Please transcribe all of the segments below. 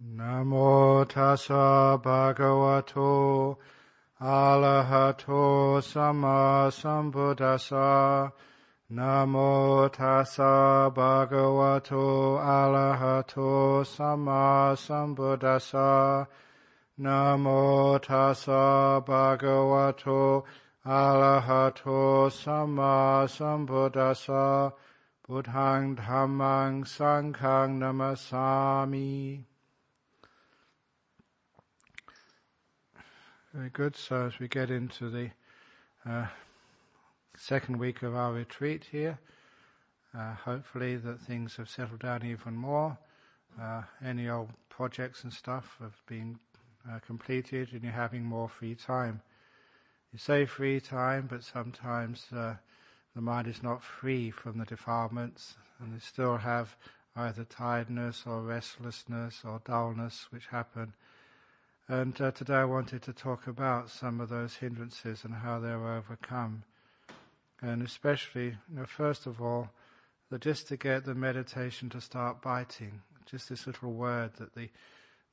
Namo tassa bhagavato arahato samma sambuddhassa. Namo tassa bhagavato arahato samma sambuddhassa. Namo tassa bhagavato arahato samma sambuddhassa. Buddhang dhammang sanghang namasami. Very good. So as we get into the uh, second week of our retreat here, uh, hopefully that things have settled down even more. Uh, any old projects and stuff have been uh, completed, and you're having more free time. You say free time, but sometimes uh, the mind is not free from the defilements, and you still have either tiredness or restlessness or dullness which happen and uh, today I wanted to talk about some of those hindrances and how they were overcome. And especially, you know, first of all, that just to get the meditation to start biting, just this little word that the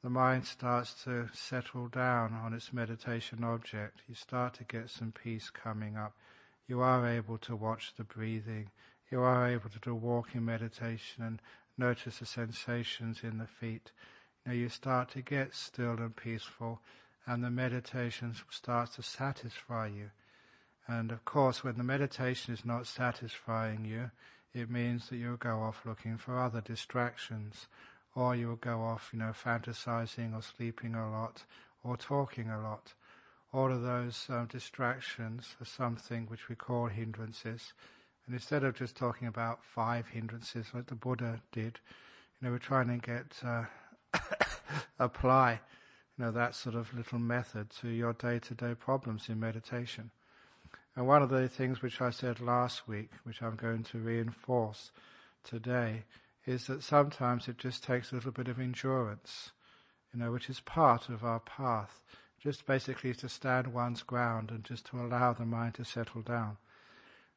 the mind starts to settle down on its meditation object. You start to get some peace coming up. You are able to watch the breathing. You are able to do walking meditation and notice the sensations in the feet. Now you start to get still and peaceful, and the meditation starts to satisfy you. And of course, when the meditation is not satisfying you, it means that you'll go off looking for other distractions, or you will go off, you know, fantasizing or sleeping a lot, or talking a lot. All of those um, distractions are something which we call hindrances. And instead of just talking about five hindrances like the Buddha did, you know, we're trying to get uh, apply, you know, that sort of little method to your day-to-day problems in meditation. And one of the things which I said last week, which I'm going to reinforce today, is that sometimes it just takes a little bit of endurance, you know, which is part of our path. Just basically to stand one's ground and just to allow the mind to settle down.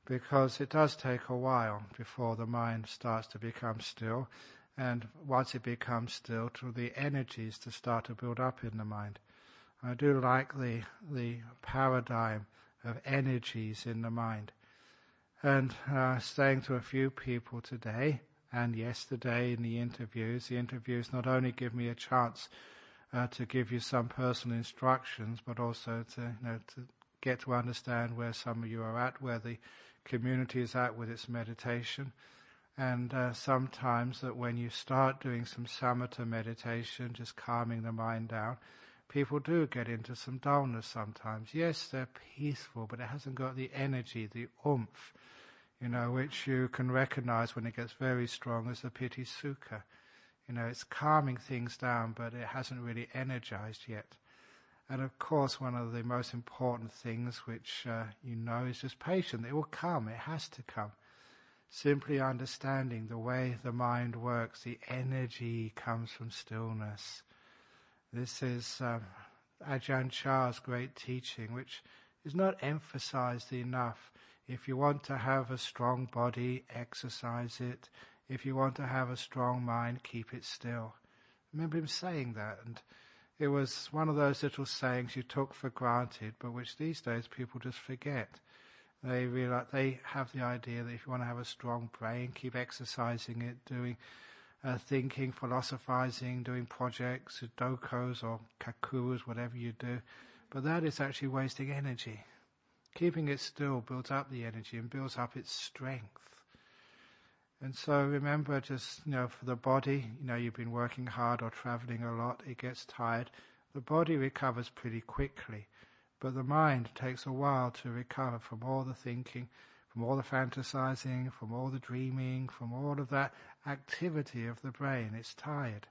Because it does take a while before the mind starts to become still and once it becomes still, to the energies to start to build up in the mind. I do like the the paradigm of energies in the mind, and uh, saying to a few people today and yesterday in the interviews, the interviews not only give me a chance uh, to give you some personal instructions, but also to you know to get to understand where some of you are at, where the community is at with its meditation and uh, sometimes that when you start doing some samatha meditation, just calming the mind down, people do get into some dullness sometimes. Yes, they're peaceful, but it hasn't got the energy, the oomph, you know, which you can recognize when it gets very strong as the piti sukha. You know, it's calming things down, but it hasn't really energized yet. And of course, one of the most important things which uh, you know is just patience. It will come. It has to come simply understanding the way the mind works, the energy comes from stillness. This is um, Ajahn Chah's great teaching, which is not emphasized enough. If you want to have a strong body, exercise it. If you want to have a strong mind, keep it still. I remember him saying that, and it was one of those little sayings you took for granted, but which these days people just forget. They realize they have the idea that if you want to have a strong brain, keep exercising it, doing uh, thinking, philosophizing, doing projects, dokos or kakuros, whatever you do. But that is actually wasting energy. Keeping it still builds up the energy and builds up its strength. And so remember just, you know, for the body, you know, you've been working hard or traveling a lot, it gets tired. The body recovers pretty quickly. But the mind takes a while to recover from all the thinking, from all the fantasizing, from all the dreaming, from all of that activity of the brain. It's tired.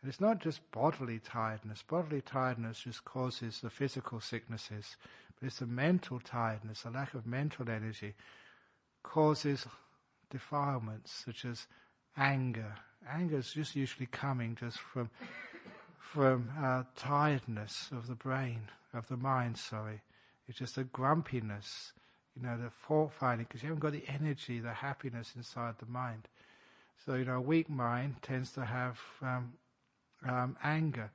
And it's not just bodily tiredness. Bodily tiredness just causes the physical sicknesses, but it's the mental tiredness, the lack of mental energy, causes defilements such as anger. Anger is just usually coming just from from uh, tiredness of the brain, of the mind, sorry. It's just a grumpiness, you know, the fault finding, because you haven't got the energy, the happiness inside the mind. So, you know, a weak mind tends to have um, um, anger.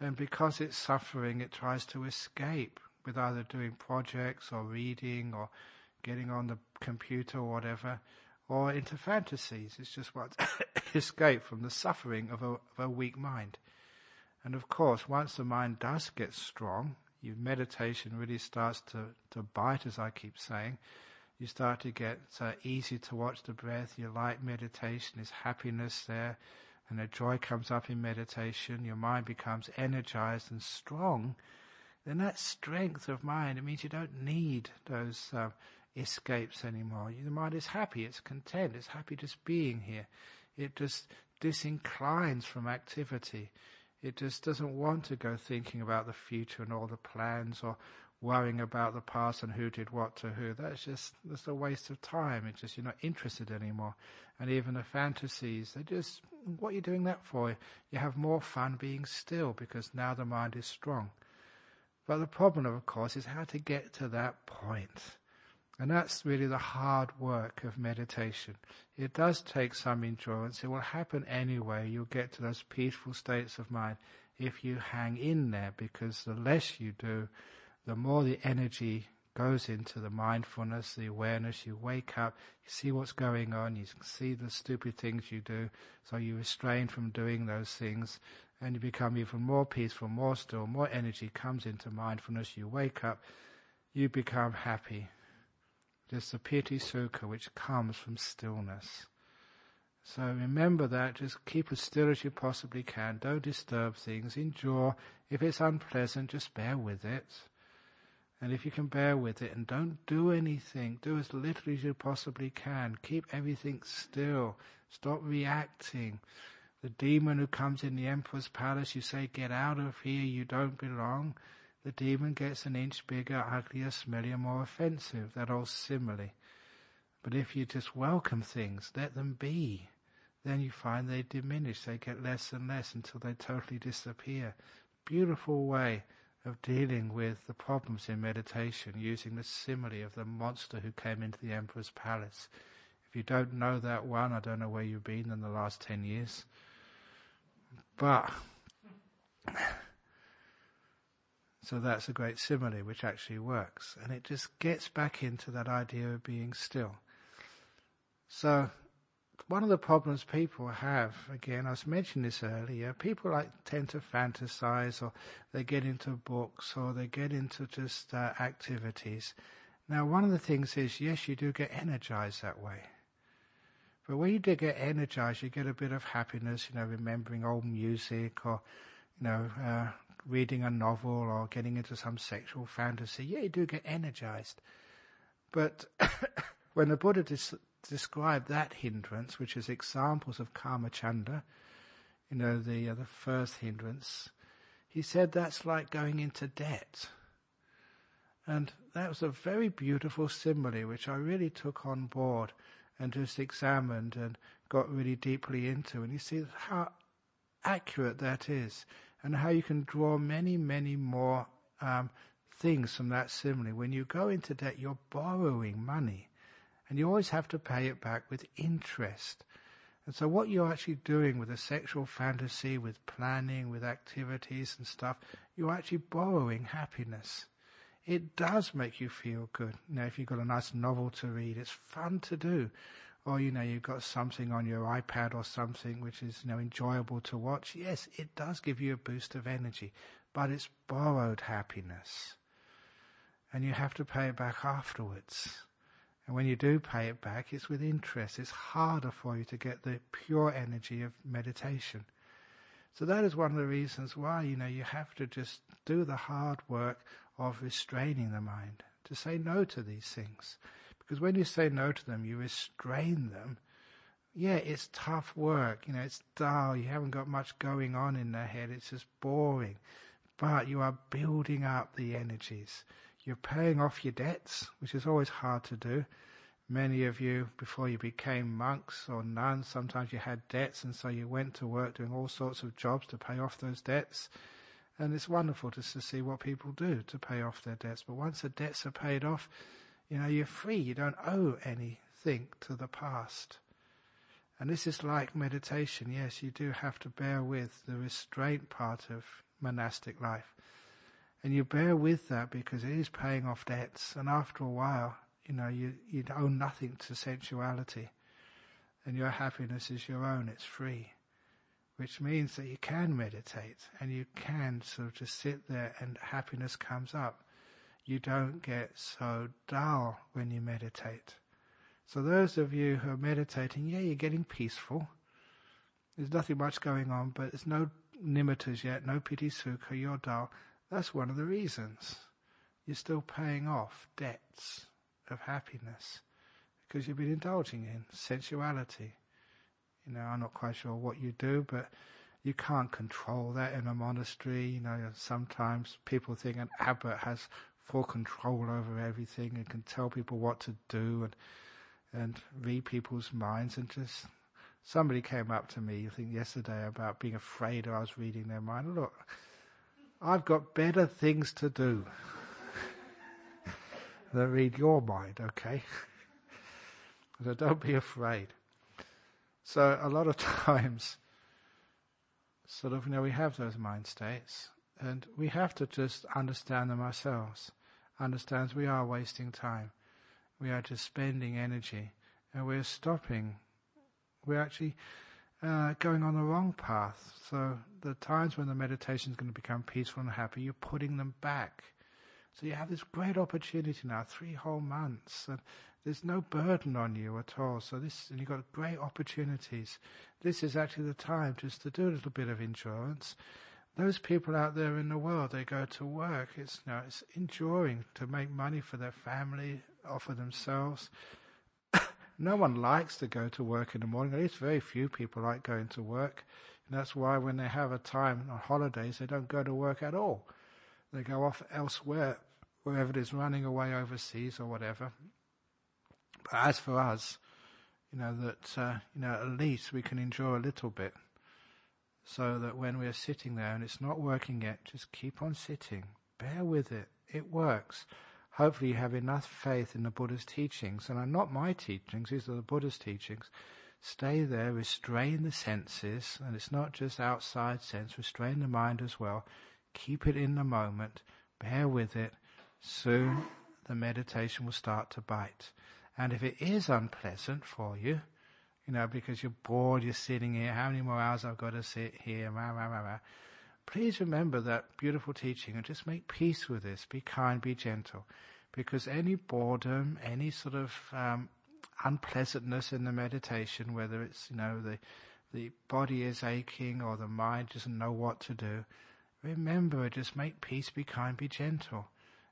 And because it's suffering, it tries to escape with either doing projects or reading or getting on the computer or whatever, or into fantasies. It's just what escape from the suffering of a, of a weak mind. And of course, once the mind does get strong, your meditation really starts to, to bite, as I keep saying. You start to get uh, easy to watch the breath. You like meditation. There's happiness there. And the joy comes up in meditation. Your mind becomes energized and strong. Then that strength of mind, it means you don't need those uh, escapes anymore. The mind is happy. It's content. It's happy just being here. It just disinclines from activity. It just doesn't want to go thinking about the future and all the plans or worrying about the past and who did what to who. That's just that's a waste of time. It's just you're not interested anymore. And even the fantasies, they just what are you doing that for? You have more fun being still because now the mind is strong. But the problem, of course, is how to get to that point. And that's really the hard work of meditation. It does take some endurance. It will happen anyway. You'll get to those peaceful states of mind if you hang in there because the less you do, the more the energy goes into the mindfulness, the awareness. You wake up, you see what's going on, you see the stupid things you do, so you restrain from doing those things, and you become even more peaceful, more still, more energy comes into mindfulness. You wake up, you become happy just the piti sukha which comes from stillness. So remember that, just keep as still as you possibly can, don't disturb things, endure. If it's unpleasant, just bear with it. And if you can bear with it and don't do anything, do as little as you possibly can. Keep everything still. Stop reacting. The demon who comes in the emperor's palace, you say, get out of here, you don't belong the demon gets an inch bigger, uglier, smellier, more offensive. That old simile. But if you just welcome things, let them be, then you find they diminish, they get less and less until they totally disappear. Beautiful way of dealing with the problems in meditation using the simile of the monster who came into the emperor's palace. If you don't know that one, I don't know where you've been in the last ten years. But so that's a great simile which actually works. And it just gets back into that idea of being still. So one of the problems people have, again, I was mentioning this earlier, people like tend to fantasize or they get into books or they get into just uh, activities. Now, one of the things is, yes, you do get energized that way. But when you do get energized, you get a bit of happiness, you know, remembering old music or, you know, uh, reading a novel or getting into some sexual fantasy, yeah, you do get energized. But when the Buddha des- described that hindrance, which is examples of kamacchanda, you know, the, uh, the first hindrance, he said that's like going into debt. And that was a very beautiful simile, which I really took on board and just examined and got really deeply into. And you see how accurate that is and how you can draw many, many more um, things from that simile. When you go into debt, you're borrowing money, and you always have to pay it back with interest. And so, what you're actually doing with a sexual fantasy, with planning, with activities and stuff, you're actually borrowing happiness. It does make you feel good. Know, if you've got a nice novel to read, it's fun to do or you know you've got something on your iPad or something which is you know enjoyable to watch, yes, it does give you a boost of energy, but it's borrowed happiness, and you have to pay it back afterwards. And when you do pay it back, it's with interest. It's harder for you to get the pure energy of meditation. So that is one of the reasons why, you know, you have to just do the hard work of restraining the mind, to say no to these things. Because when you say no to them, you restrain them. Yeah, it's tough work. You know, it's dull. You haven't got much going on in their head. It's just boring. But you are building up the energies. You're paying off your debts, which is always hard to do. Many of you, before you became monks or nuns, sometimes you had debts, and so you went to work doing all sorts of jobs to pay off those debts. And it's wonderful just to see what people do to pay off their debts. But once the debts are paid off, you know, you're free. You don't owe anything to the past. And this is like meditation. Yes, you do have to bear with the restraint part of monastic life. And you bear with that because it is paying off debts. And after a while, you know, you, you owe nothing to sensuality. And your happiness is your own, it's free. Which means that you can meditate and you can sort of just sit there and happiness comes up. You don't get so dull when you meditate. So those of you who are meditating, yeah, you're getting peaceful. There's nothing much going on, but there's no nimittas yet, no piti sukha, you're dull. That's one of the reasons. You're still paying off debts of happiness because you've been indulging in sensuality. You know, I'm not quite sure what you do, but you can't control that in a monastery. You know, sometimes people think an abbot has full control over everything and can tell people what to do and and read people's minds and just somebody came up to me I think yesterday about being afraid I was reading their mind. Look, I've got better things to do than read your mind, okay? so don't be afraid. So a lot of times sort of you know we have those mind states and we have to just understand them ourselves. Understand we are wasting time we are just spending energy and we're stopping. We're actually uh, going on the wrong path. So the times when the meditation is going to become peaceful and happy, you're putting them back. So you have this great opportunity now, three whole months, and there's no burden on you at all. So this, and you've got great opportunities. This is actually the time just to do a little bit of endurance. Those people out there in the world, they go to work. It's you know, it's enduring to make money for their family, offer themselves. no one likes to go to work in the morning. At least very few people like going to work. And that's why when they have a time on holidays, they don't go to work at all. They go off elsewhere, wherever it is, running away overseas or whatever. But as for us, you know, that, uh, you know, at least we can enjoy a little bit. So that when we're sitting there and it's not working yet, just keep on sitting. Bear with it. It works hopefully you have enough faith in the Buddha's teachings, and are not my teachings, these are the Buddha's teachings. Stay there, restrain the senses, and it's not just outside sense, restrain the mind as well. Keep it in the moment, bear with it. Soon the meditation will start to bite. And if it is unpleasant for you, you know, because you're bored, you're sitting here, how many more hours I've got to sit here, rah, rah, rah, rah. Please remember that beautiful teaching and just make peace with this. Be kind, be gentle because any boredom, any sort of um, unpleasantness in the meditation, whether it's you know the the body is aching or the mind doesn't know what to do, remember just make peace, be kind, be gentle.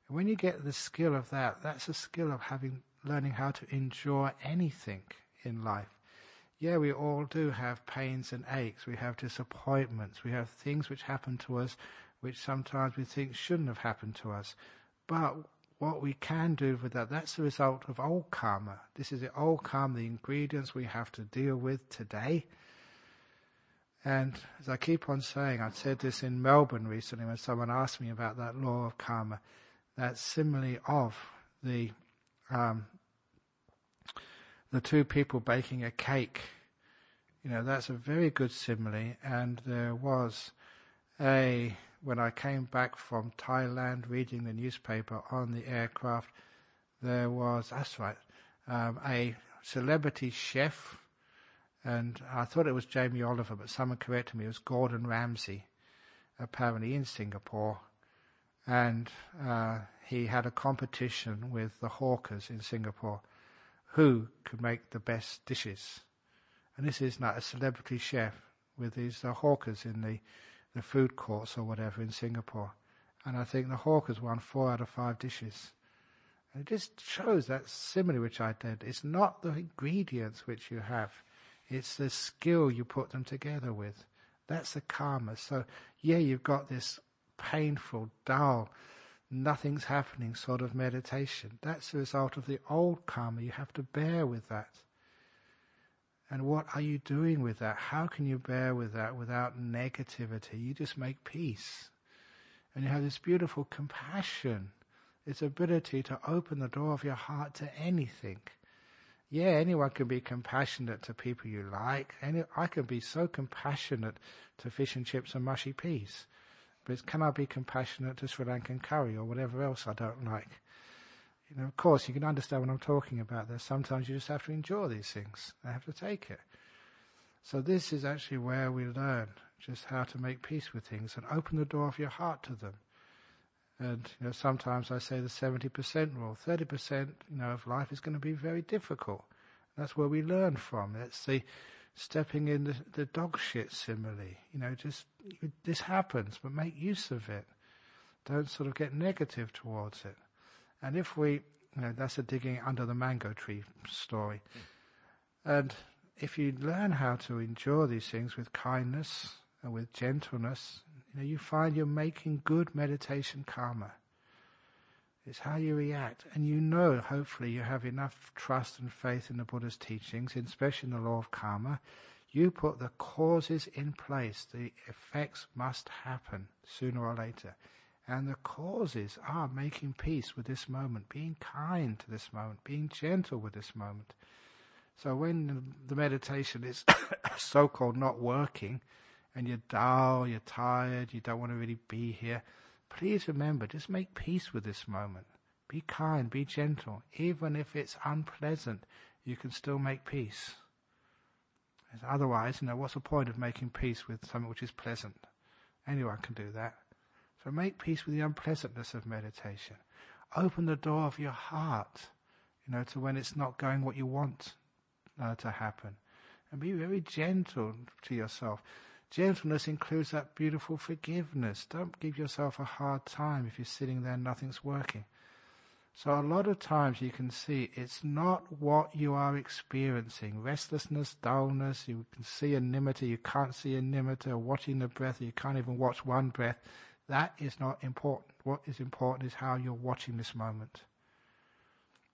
And when you get the skill of that, that's a skill of having learning how to endure anything in life. Yeah, we all do have pains and aches. We have disappointments. We have things which happen to us which sometimes we think shouldn't have happened to us. But what we can do with that, that's the result of old karma. This is the old karma, the ingredients we have to deal with today. And as I keep on saying, I said this in Melbourne recently when someone asked me about that law of karma, that simile of the um, the two people baking a cake. You know, that's a very good simile. And there was a when I came back from Thailand reading the newspaper on the aircraft, there was, that's right, um, a celebrity chef, and I thought it was Jamie Oliver, but someone corrected me, it was Gordon Ramsay, apparently in Singapore. And uh, he had a competition with the hawkers in Singapore who could make the best dishes. And this is not a celebrity chef with these uh, hawkers in the the food courts or whatever in Singapore. And I think the hawkers won four out of five dishes. And it just shows that simile which I did. It's not the ingredients which you have. It's the skill you put them together with. That's the karma. So yeah, you've got this painful, dull, nothing's happening sort of meditation. That's the result of the old karma. You have to bear with that. And what are you doing with that? How can you bear with that without negativity? You just make peace. And you have this beautiful compassion, its ability to open the door of your heart to anything. Yeah, anyone can be compassionate to people you like. Any, I can be so compassionate to fish and chips and mushy peas. But can I be compassionate to Sri Lankan curry or whatever else I don't like? You know, of course, you can understand what I'm talking about there. Sometimes you just have to endure these things. I have to take it. So this is actually where we learn just how to make peace with things and open the door of your heart to them. And you know, sometimes I say the 70% rule. 30% you know, of life is going to be very difficult. That's where we learn from. That's the stepping in the, the dog shit simile. You know, just this happens, but make use of it. Don't sort of get negative towards it. And if we, you know, that's a digging under the mango tree story. And if you learn how to endure these things with kindness and with gentleness you know, you find you're making good meditation karma. It's how you react. And you know, hopefully, you have enough trust and faith in the Buddha's teachings, especially in the law of karma. You put the causes in place. The effects must happen sooner or later. And the causes are making peace with this moment, being kind to this moment, being gentle with this moment. So when the meditation is so-called not working, and you're dull, you're tired, you don't want to really be here, please remember, just make peace with this moment. Be kind, be gentle. Even if it's unpleasant, you can still make peace. Otherwise, you know, what's the point of making peace with something which is pleasant? Anyone can do that. So make peace with the unpleasantness of meditation. Open the door of your heart, you know, to when it's not going what you want uh, to happen. And be very gentle to yourself. Gentleness includes that beautiful forgiveness. Don't give yourself a hard time if you're sitting there and nothing's working. So a lot of times you can see it's not what you are experiencing. Restlessness, dullness, you can see a nimitta, you can't see a nimitta, watching the breath, you can't even watch one breath. That is not important. What is important is how you're watching this moment.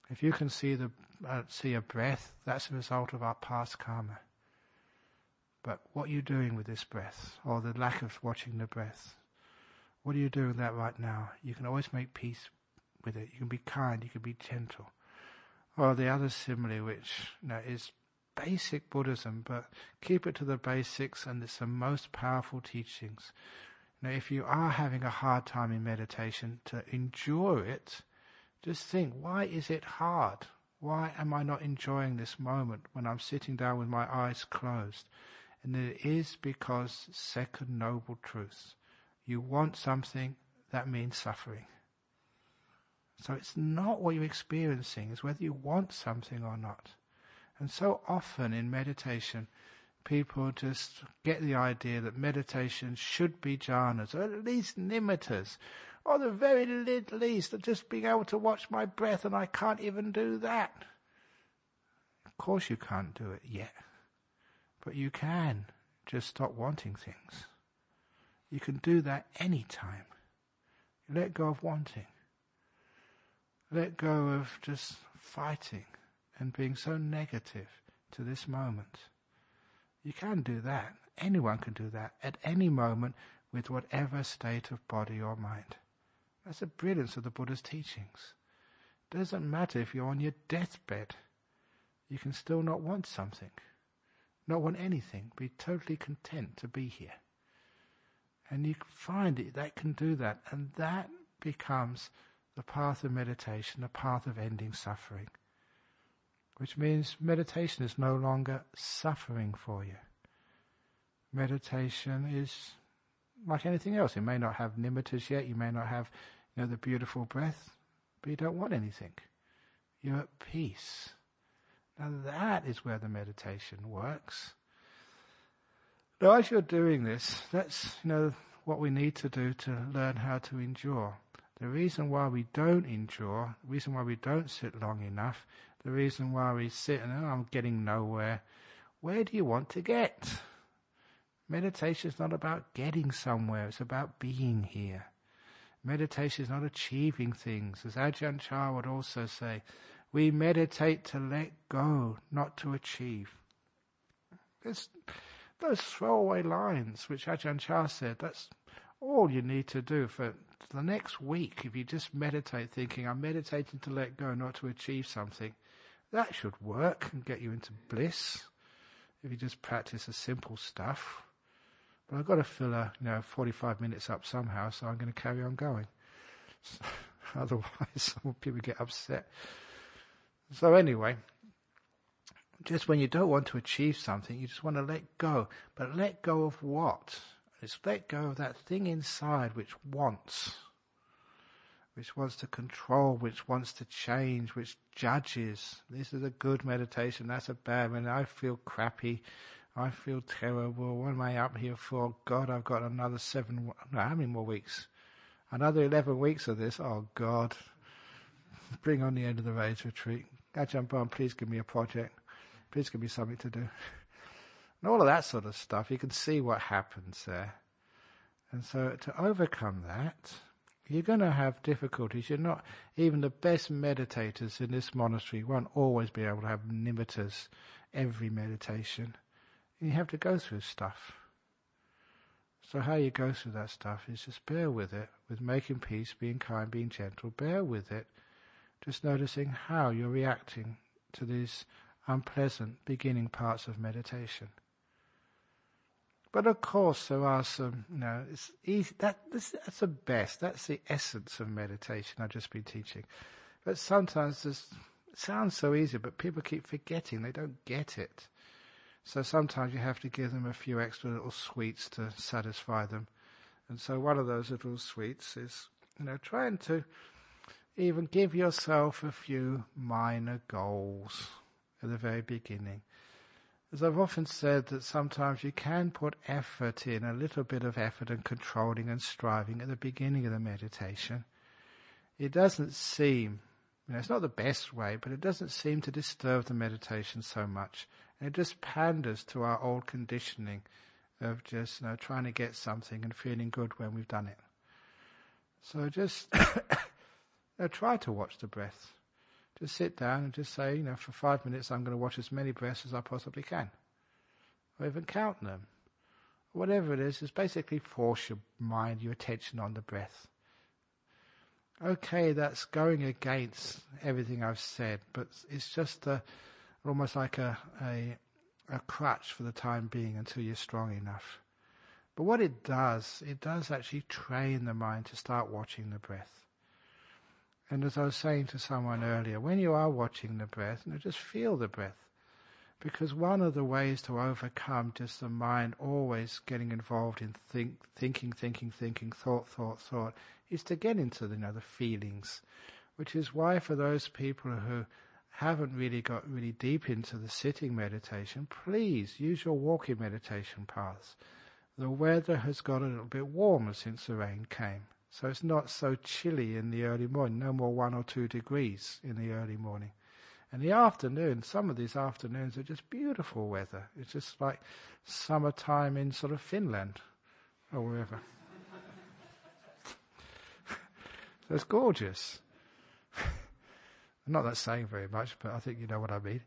If you can see the uh, see a breath, that's a result of our past karma. But what are you doing with this breath, or the lack of watching the breath? What are you doing with that right now? You can always make peace with it. You can be kind. You can be gentle. Or the other simile, which you know, is basic Buddhism, but keep it to the basics, and it's the most powerful teachings. Now, if you are having a hard time in meditation, to endure it, just think, why is it hard? Why am I not enjoying this moment when I'm sitting down with my eyes closed? And it is because second noble truth. You want something, that means suffering. So it's not what you're experiencing, it's whether you want something or not. And so often in meditation, people just get the idea that meditation should be jhanas, or at least nimittas, or the very least, just being able to watch my breath and I can't even do that. Of course you can't do it yet. But you can just stop wanting things. You can do that any time. let go of wanting. Let go of just fighting and being so negative to this moment. You can do that. Anyone can do that at any moment with whatever state of body or mind. That's the brilliance of the Buddha's teachings. It doesn't matter if you're on your deathbed. You can still not want something not want anything, be totally content to be here. And you find it that can do that, and that becomes the path of meditation, the path of ending suffering. Which means meditation is no longer suffering for you. Meditation is like anything else. It may not have nimittas yet, you may not have you know, the beautiful breath, but you don't want anything. You're at peace. Now that is where the meditation works. Now as you're doing this, that's, you know, what we need to do to learn how to endure. The reason why we don't endure, the reason why we don't sit long enough, the reason why we sit and oh, I'm getting nowhere, where do you want to get? Meditation is not about getting somewhere, it's about being here. Meditation is not achieving things. As Ajahn Chah would also say, we meditate to let go, not to achieve. It's those throwaway lines which Ajahn Chah said, that's all you need to do for the next week. If you just meditate thinking, I'm meditating to let go, not to achieve something, That should work and get you into bliss if you just practice the simple stuff. But I've got to fill a, you know, 45 minutes up somehow, so I'm going to carry on going. Otherwise, people get upset. So anyway, just when you don't want to achieve something, you just want to let go. But let go of what? It's let go of that thing inside which wants, which wants to control, which wants to change, which judges. This is a good meditation, that's a bad one. I feel crappy. I feel terrible. What am I up here for? God, I've got another seven, no, how many more weeks? Another 11 weeks of this. Oh God. Bring on the end of the Rains retreat. Ajahn Brahm, please give me a project. Please give me something to do. And all of that sort of stuff. You can see what happens there. And so to overcome that, you're going to have difficulties. You're not, even the best meditators in this monastery won't always be able to have nimittas every meditation. You have to go through stuff. So how you go through that stuff is just bear with it, with making peace, being kind, being gentle. Bear with it, just noticing how you're reacting to these unpleasant beginning parts of meditation. But of course, there are some, you know, it's easy. That, this, that's the best. That's the essence of meditation I've just been teaching. But sometimes this it sounds so easy, but people keep forgetting. They don't get it. So sometimes you have to give them a few extra little sweets to satisfy them. And so one of those little sweets is, you know, trying to even give yourself a few minor goals at the very beginning. As I've often said that sometimes you can put effort in, a little bit of effort and controlling and striving at the beginning of the meditation. It doesn't seem, you know, it's not the best way, but it doesn't seem to disturb the meditation so much. And it just panders to our old conditioning of just you know, trying to get something and feeling good when we've done it. So just know, try to watch the breath. Just sit down and just say, you know, for five minutes I'm going to watch as many breaths as I possibly can. Or even count them. Whatever it is, just basically force your mind, your attention on the breath. Okay, that's going against everything I've said, but it's just a, almost like a, a, a crutch for the time being until you're strong enough. But what it does, it does actually train the mind to start watching the breath. And as I was saying to someone earlier, when you are watching the breath, you know, just feel the breath. Because one of the ways to overcome just the mind always getting involved in think, thinking, thinking, thinking, thought, thought, thought, is to get into the, you know, the feelings. Which is why for those people who haven't really got really deep into the sitting meditation, please use your walking meditation paths. The weather has got a little bit warmer since the rain came. So it's not so chilly in the early morning, no more one or two degrees in the early morning. And the afternoon, some of these afternoons are just beautiful weather. It's just like summertime in sort of Finland or wherever. so it's gorgeous. Not that saying very much, but I think you know what I mean.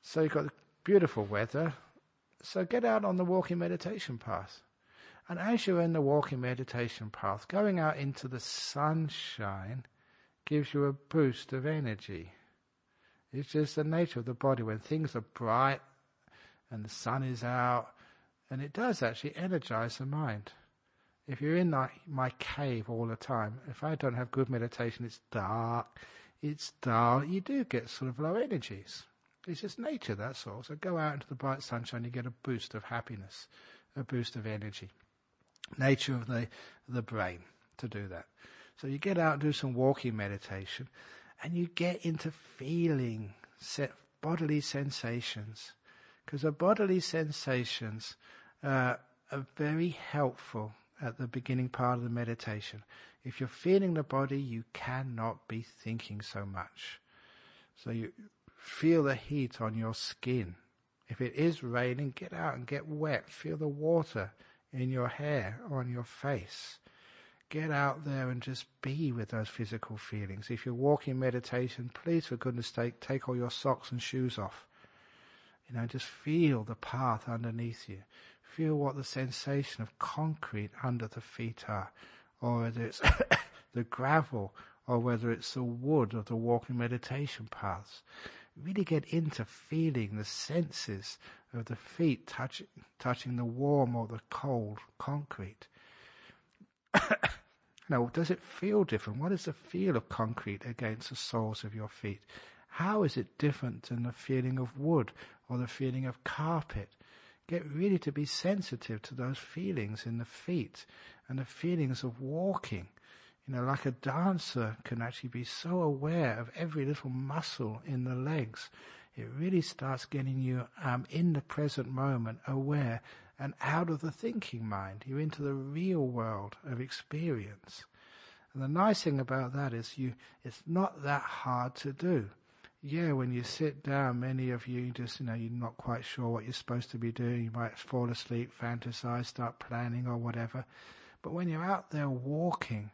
So you've got beautiful weather. So get out on the walking meditation path. And as you're in the walking meditation path, going out into the sunshine gives you a boost of energy. It's just the nature of the body when things are bright and the sun is out, and it does actually energize the mind. If you're in my, my cave all the time, if I don't have good meditation, it's dark, it's dull, you do get sort of low energies. It's just nature, that's all. So go out into the bright sunshine, you get a boost of happiness, a boost of energy. Nature of the, the brain to do that. So you get out and do some walking meditation and you get into feeling bodily sensations because the bodily sensations uh, are very helpful at the beginning part of the meditation. If you're feeling the body, you cannot be thinking so much. So you feel the heat on your skin. If it is raining, get out and get wet. Feel the water in your hair on your face. Get out there and just be with those physical feelings. If you're walking meditation, please for goodness sake, take all your socks and shoes off. You know, just feel the path underneath you. Feel what the sensation of concrete under the feet are or whether it's the gravel, or whether it's the wood of the walking meditation paths. Really get into feeling the senses of the feet touch, touching the warm or the cold concrete. now, does it feel different? What is the feel of concrete against the soles of your feet? How is it different than the feeling of wood or the feeling of carpet? Get really to be sensitive to those feelings in the feet and the feelings of walking. You know, like a dancer can actually be so aware of every little muscle in the legs. It really starts getting you um, in the present moment, aware and out of the thinking mind. You're into the real world of experience. And the nice thing about that is you, it's not that hard to do yeah, when you sit down, many of you just, you know, you're not quite sure what you're supposed to be doing. You might fall asleep, fantasize, start planning or whatever. But when you're out there walking,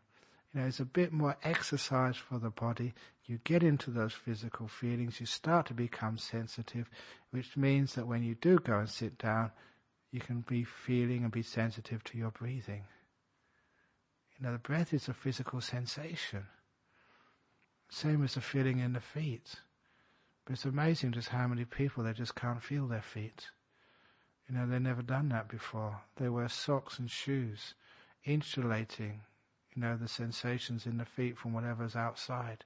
you know, it's a bit more exercise for the body. You get into those physical feelings. You start to become sensitive, which means that when you do go and sit down, you can be feeling and be sensitive to your breathing. You know, the breath is a physical sensation. Same as the feeling in the feet. But it's amazing just how many people they just can't feel their feet. You know, they've never done that before. They wear socks and shoes, insulating, you know, the sensations in the feet from whatever's outside.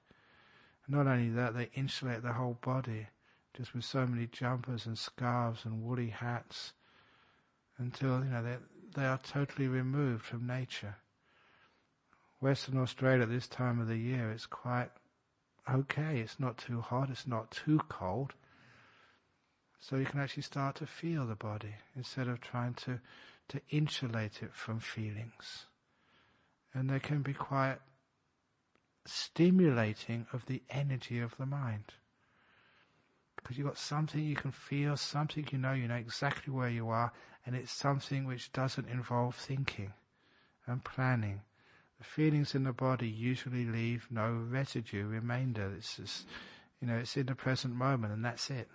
Not only that, they insulate the whole body just with so many jumpers and scarves and woolly hats until, you know, they, they are totally removed from nature. Western Australia at this time of the year, it's quite okay. It's not too hot. It's not too cold. So you can actually start to feel the body instead of trying to, to insulate it from feelings. And they can be quite stimulating of the energy of the mind. Because you've got something you can feel, something you know, you know exactly where you are, and it's something which doesn't involve thinking and planning the feelings in the body usually leave no residue, remainder. It's just, you know, it's in the present moment and that's it.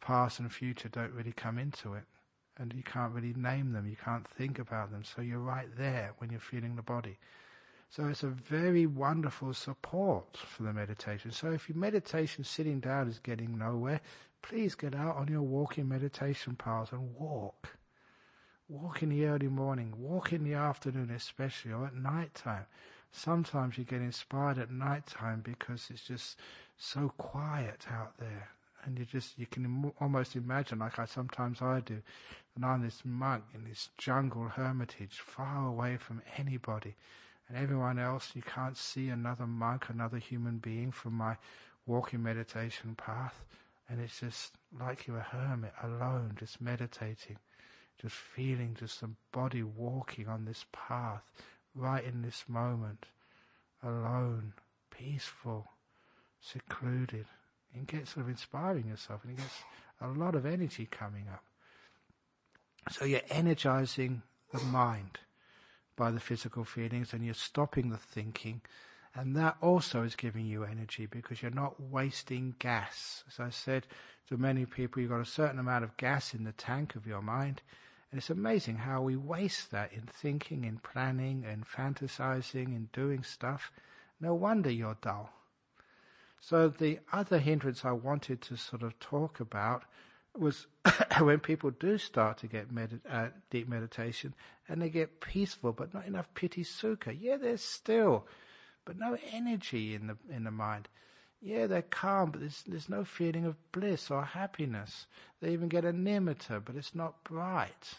Past and future don't really come into it. And you can't really name them, you can't think about them. So you're right there when you're feeling the body. So it's a very wonderful support for the meditation. So if your meditation sitting down is getting nowhere, please get out on your walking meditation path and walk. Walk in the early morning, walk in the afternoon especially, or at night time. Sometimes you get inspired at night time because it's just so quiet out there. And you just, you can Im- almost imagine, like I sometimes I do, and I'm this monk in this jungle hermitage, far away from anybody. And everyone else, you can't see another monk, another human being from my walking meditation path. And it's just like you're a hermit alone, just meditating just feeling just the body walking on this path right in this moment, alone, peaceful, secluded. And get sort of inspiring yourself and it gets a lot of energy coming up. So you're energizing the mind by the physical feelings and you're stopping the thinking and that also is giving you energy because you're not wasting gas. As I said to many people, you've got a certain amount of gas in the tank of your mind and it's amazing how we waste that in thinking, in planning, in fantasizing, in doing stuff. No wonder you're dull. So the other hindrance I wanted to sort of talk about was when people do start to get uh, deep meditation and they get peaceful, but not enough piti sukha. Yeah, there's still, but no energy in the in the mind. Yeah, they're calm, but there's, there's no feeling of bliss or happiness. They even get a nimitta, but it's not bright.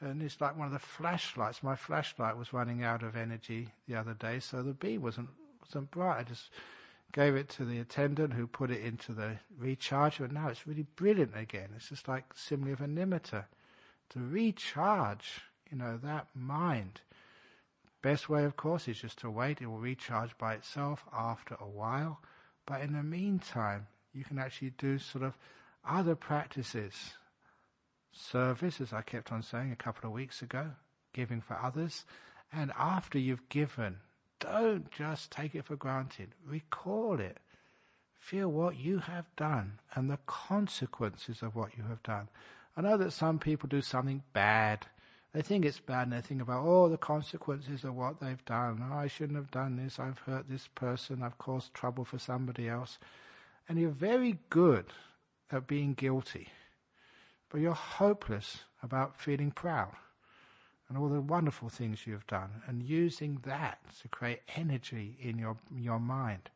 And it's like one of the flashlights. My flashlight was running out of energy the other day, so the bee wasn't wasn't bright. I just gave it to the attendant who put it into the recharger, and now it's really brilliant again. It's just like simile of a nimitta. To recharge, you know, that mind. Best way, of course, is just to wait. It will recharge by itself after a while. But in the meantime, you can actually do sort of other practices. Service, as I kept on saying a couple of weeks ago, giving for others. And after you've given, don't just take it for granted. Recall it. Feel what you have done and the consequences of what you have done. I know that some people do something bad they think it's bad and they think about, oh, the consequences of what they've done. Oh, I shouldn't have done this. I've hurt this person. I've caused trouble for somebody else. And you're very good at being guilty, but you're hopeless about feeling proud and all the wonderful things you've done and using that to create energy in your, your mind.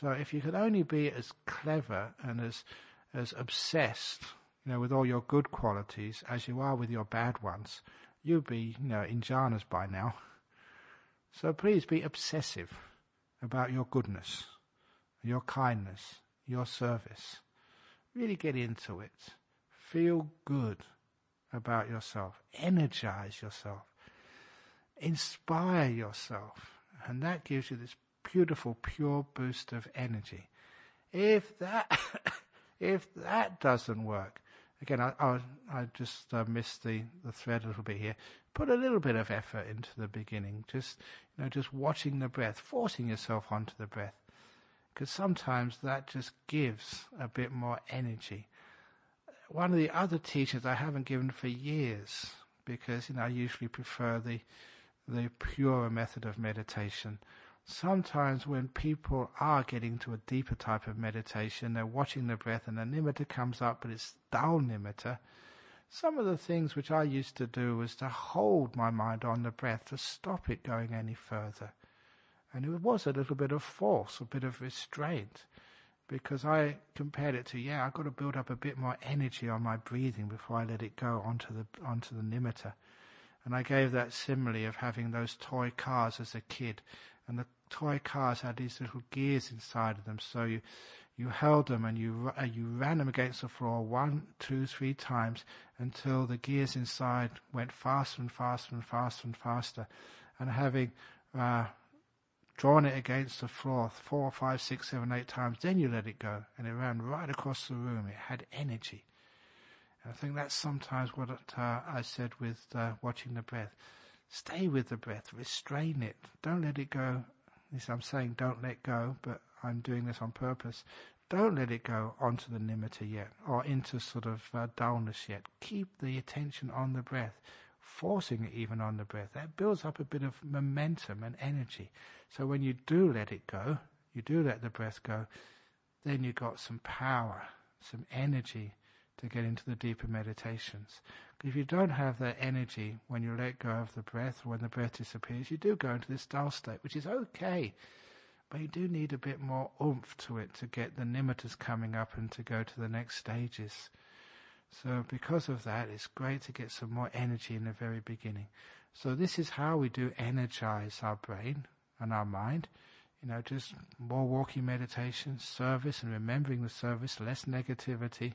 So if you could only be as clever and as, as obsessed, you know, with all your good qualities as you are with your bad ones, you'd be, you know, in jhanas by now. So please be obsessive about your goodness, your kindness, your service. Really get into it. Feel good about yourself. Energize yourself. Inspire yourself. And that gives you this beautiful, pure boost of energy. If that, if that doesn't work, again, I, I, I just uh, missed the, the thread a little bit here. Put a little bit of effort into the beginning. Just, you know, just watching the breath, forcing yourself onto the breath. Because sometimes that just gives a bit more energy one of the other teachings I haven't given for years because you know I usually prefer the the purer method of meditation. Sometimes when people are getting to a deeper type of meditation, they're watching the breath and a nimitta comes up, but it's dull nimitta. Some of the things which I used to do was to hold my mind on the breath to stop it going any further. And it was a little bit of force, a bit of restraint because I compared it to yeah, I've got to build up a bit more energy on my breathing before I let it go onto the onto the nimitta. And I gave that simile of having those toy cars as a kid, and the toy cars had these little gears inside of them. So you you held them and you uh, you ran them against the floor one, two, three times until the gears inside went faster and faster and faster and faster, and having uh, drawn it against the floor four, five, six, seven, eight times, then you let it go. And it ran right across the room. It had energy. And I think that's sometimes what uh, I said with uh, watching the breath. Stay with the breath, restrain it. Don't let it go. This I'm saying don't let go, but I'm doing this on purpose. Don't let it go onto the nimitta yet, or into sort of uh, dullness yet. Keep the attention on the breath forcing it even on the breath, that builds up a bit of momentum and energy. So when you do let it go, you do let the breath go, then you've got some power, some energy to get into the deeper meditations. If you don't have that energy when you let go of the breath or when the breath disappears, you do go into this dull state, which is okay. But you do need a bit more oomph to it to get the nimittas coming up and to go to the next stages. So because of that, it's great to get some more energy in the very beginning. So this is how we do energize our brain and our mind. You know, just more walking meditation, service and remembering the service, less negativity.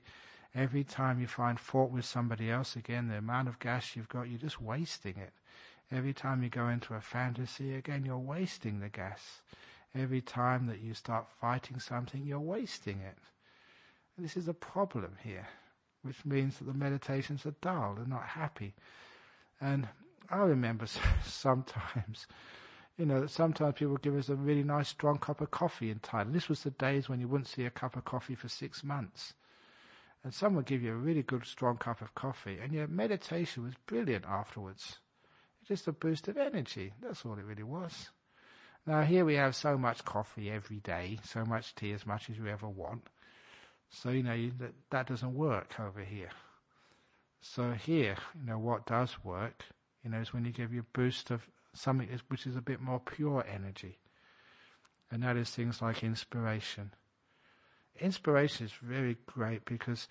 Every time you find fault with somebody else, again, the amount of gas you've got, you're just wasting it. Every time you go into a fantasy, again, you're wasting the gas. Every time that you start fighting something, you're wasting it. This is a problem here which means that the meditations are dull, they're not happy. And I remember sometimes, you know, sometimes people give us a really nice strong cup of coffee in Thailand. This was the days when you wouldn't see a cup of coffee for six months. And someone would give you a really good strong cup of coffee, and your meditation was brilliant afterwards. Just a boost of energy. That's all it really was. Now here we have so much coffee every day, so much tea, as much as you ever want. So, you know, that, that doesn't work over here. So here, you know, what does work, you know, is when you give you a boost of something which is a bit more pure energy. And that is things like inspiration. Inspiration is very great because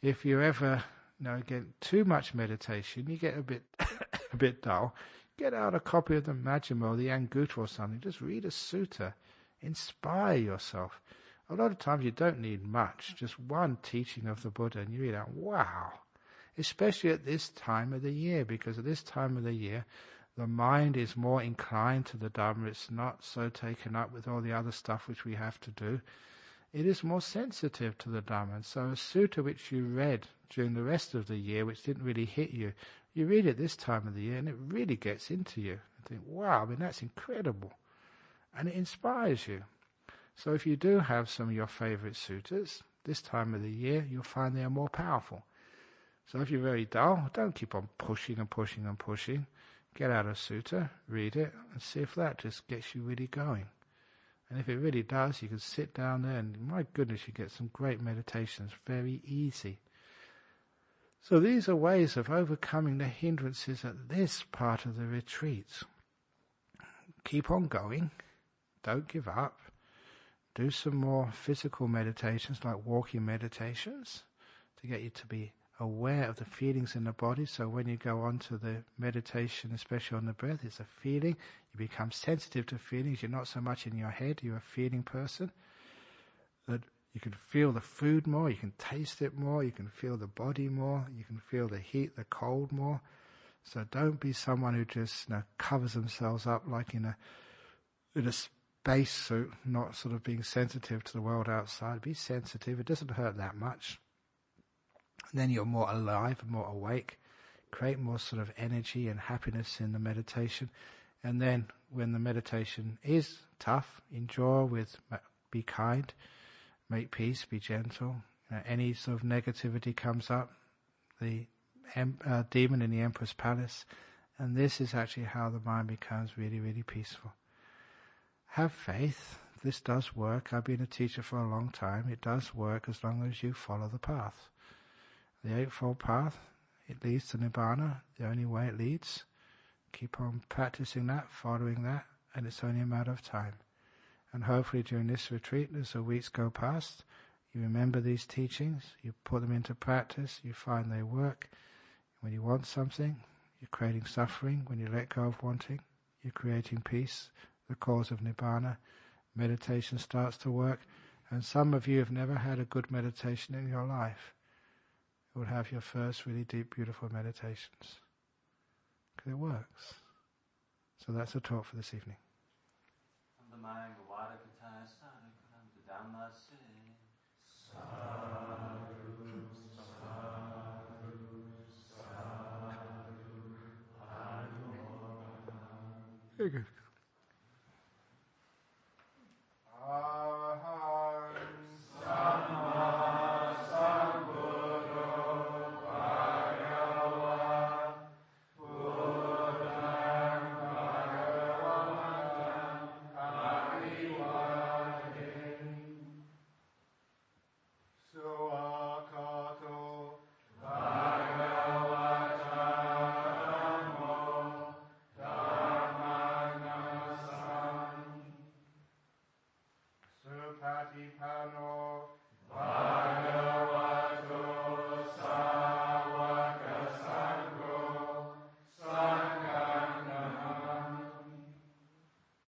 if you ever, you know, get too much meditation, you get a bit, a bit dull. Get out a copy of the Majjhima or the Anguttara or something. Just read a sutta. Inspire yourself a lot of times you don't need much, just one teaching of the Buddha, and you read out, wow. Especially at this time of the year, because at this time of the year, the mind is more inclined to the Dharma. It's not so taken up with all the other stuff which we have to do. It is more sensitive to the Dharma. And so a sutta which you read during the rest of the year, which didn't really hit you, you read it this time of the year and it really gets into you. You think, wow, I mean, that's incredible. And it inspires you. So if you do have some of your favorite suttas, this time of the year, you'll find they are more powerful. So if you're very dull, don't keep on pushing and pushing and pushing. Get out a sutta, read it, and see if that just gets you really going. And if it really does, you can sit down there and my goodness, you get some great meditations very easy. So these are ways of overcoming the hindrances at this part of the retreat. Keep on going. Don't give up. Do some more physical meditations like walking meditations to get you to be aware of the feelings in the body. So when you go on to the meditation, especially on the breath, it's a feeling. You become sensitive to feelings. You're not so much in your head. You're a feeling person. That you can feel the food more. You can taste it more. You can feel the body more. You can feel the heat, the cold more. So don't be someone who just you know, covers themselves up like in a in a space suit, not sort of being sensitive to the world outside. Be sensitive. It doesn't hurt that much And then you're more alive and more awake, create more sort of energy and happiness in the meditation. And then when the meditation is tough, enjoy with, be kind, make peace, be gentle. Uh, any sort of negativity comes up, the em- uh, demon in the Emperor's palace, and this is actually how the mind becomes really, really peaceful. Have faith. This does work. I've been a teacher for a long time. It does work as long as you follow the path. The Eightfold Path, it leads to Nibbana, the only way it leads. Keep on practicing that, following that, and it's only a matter of time. And hopefully during this retreat, as the weeks go past, you remember these teachings, you put them into practice, you find they work. When you want something, you're creating suffering. When you let go of wanting, you're creating peace, the cause of Nibbana. Meditation starts to work. And some of you have never had a good meditation in your life you will have your first really deep, beautiful meditations. Because it works. So that's a talk for this evening. Very good. Satipano